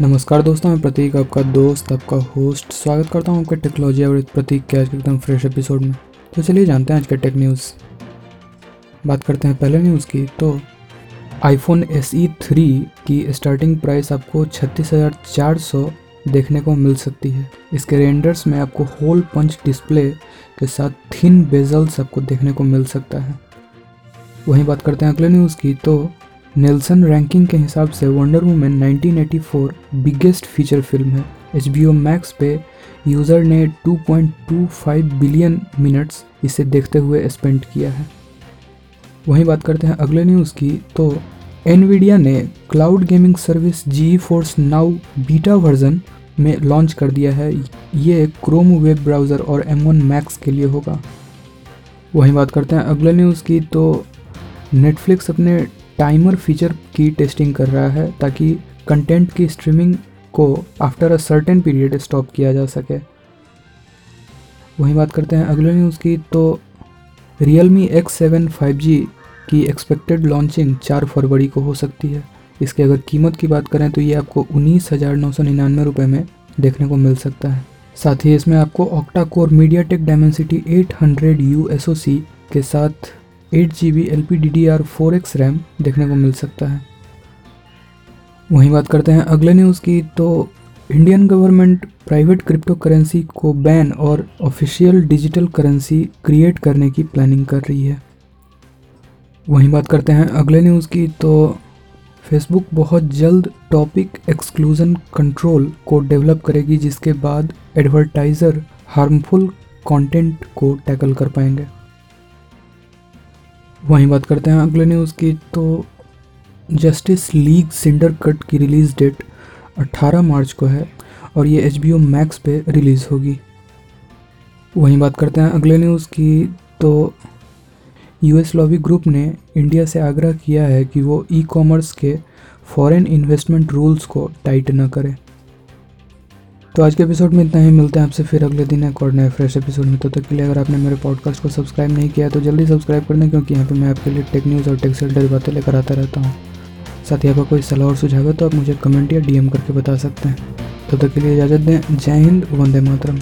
नमस्कार दोस्तों, मैं प्रतीक, आपका दोस्त, आपका होस्ट स्वागत करता हूँ आपके टेक्नोलॉजी और प्रतीक के आज के एकदम फ्रेश एपिसोड में। तो चलिए जानते हैं आज के टेक न्यूज़ बात करते हैं पहले न्यूज़ की तो आईफोन एस ई थ्री की स्टार्टिंग प्राइस आपको छत्तीस हज़ार चार सौ देखने को मिल सकती है। इसके रेंडर्स में आपको होल पंच डिस्प्ले के साथ थिन बेजल्स आपको देखने को मिल सकता है। वहीं बात करते हैं अगले न्यूज़ की तो नेल्सन रैंकिंग के हिसाब से Wonder Woman 1984 biggest feature film है। एच बी मैक्स पे यूज़र ने 2.25 बिलियन मिनट्स इसे देखते हुए स्पेंड किया है। वहीं बात करते हैं अगले न्यूज़ की तो एनवीडिया ने cloud gaming service GeForce Now beta version में लॉन्च कर दिया है। ये क्रोम वेब ब्राउज़र और M1 मैक्स के लिए होगा। वहीं बात करते हैं अगले न्यूज़ की तो नेटफ्लिक्स अपने टाइमर फीचर की टेस्टिंग कर रहा है ताकि कंटेंट की स्ट्रीमिंग को after a certain period stop किया जा सके। वहीं बात करते हैं अगले न्यूज़ की तो Realme X seven five G की एक्सपेक्टेड लॉन्चिंग चार फरवरी को हो सकती है। इसके अगर कीमत की बात करें तो ये आपको उन्नीस हज़ार नौ सौ निन्यानवे रुपये में देखने को मिल सकता है। साथ ही इसमें आपको octa core MediaTek Dimensity eight hundred U S O C के साथ eight G B L P D D R four X RAM देखने को मिल सकता है। वहीं बात करते हैं अगले न्यूज़ की तो Indian government private crypto currency को बैन और ऑफिशियल डिजिटल करेंसी क्रिएट करने की प्लानिंग कर रही है। वहीं बात करते हैं अगले न्यूज़ की तो फेसबुक बहुत जल्द टॉपिक एक्सक्लूजन कंट्रोल को डेवलप करेगी, जिसके बाद एडवर्टाइज़र हार्मफुल कंटेंट को टैकल कर पाएँगे। वहीं बात करते हैं अगले न्यूज़ की तो जस्टिस लीग सिंडर कट की रिलीज़ डेट 18 मार्च को है और ये एच बी मैक्स पे रिलीज़ होगी। वहीं बात करते हैं अगले न्यूज़ की तो यूएस लॉबी ग्रुप ने इंडिया से आग्रह किया है कि वो ई कॉमर्स के फॉरेन इन्वेस्टमेंट रूल्स को टाइट न करे। तो आज के एपिसोड में इतना ही। मिलते हैं आपसे फिर अगले दिन एक और नए फ्रेश एपिसोड में। तो तक के लिए अगर आपने मेरे पॉडकास्ट को सब्सक्राइब नहीं किया तो जल्दी सब्सक्राइब कर दें क्योंकि यहाँ पर मैं आपके लिए टेक न्यूज़ और टेक से रिलेटेड बातें लेकर आता रहता हूँ। साथ ही आपका कोई सलाह और सुझाव है तो आप मुझे कमेंट या डीएम करके बता सकते हैं। तो तक के लिए इजाज़त दें। जय हिंद, वंदे मातरम।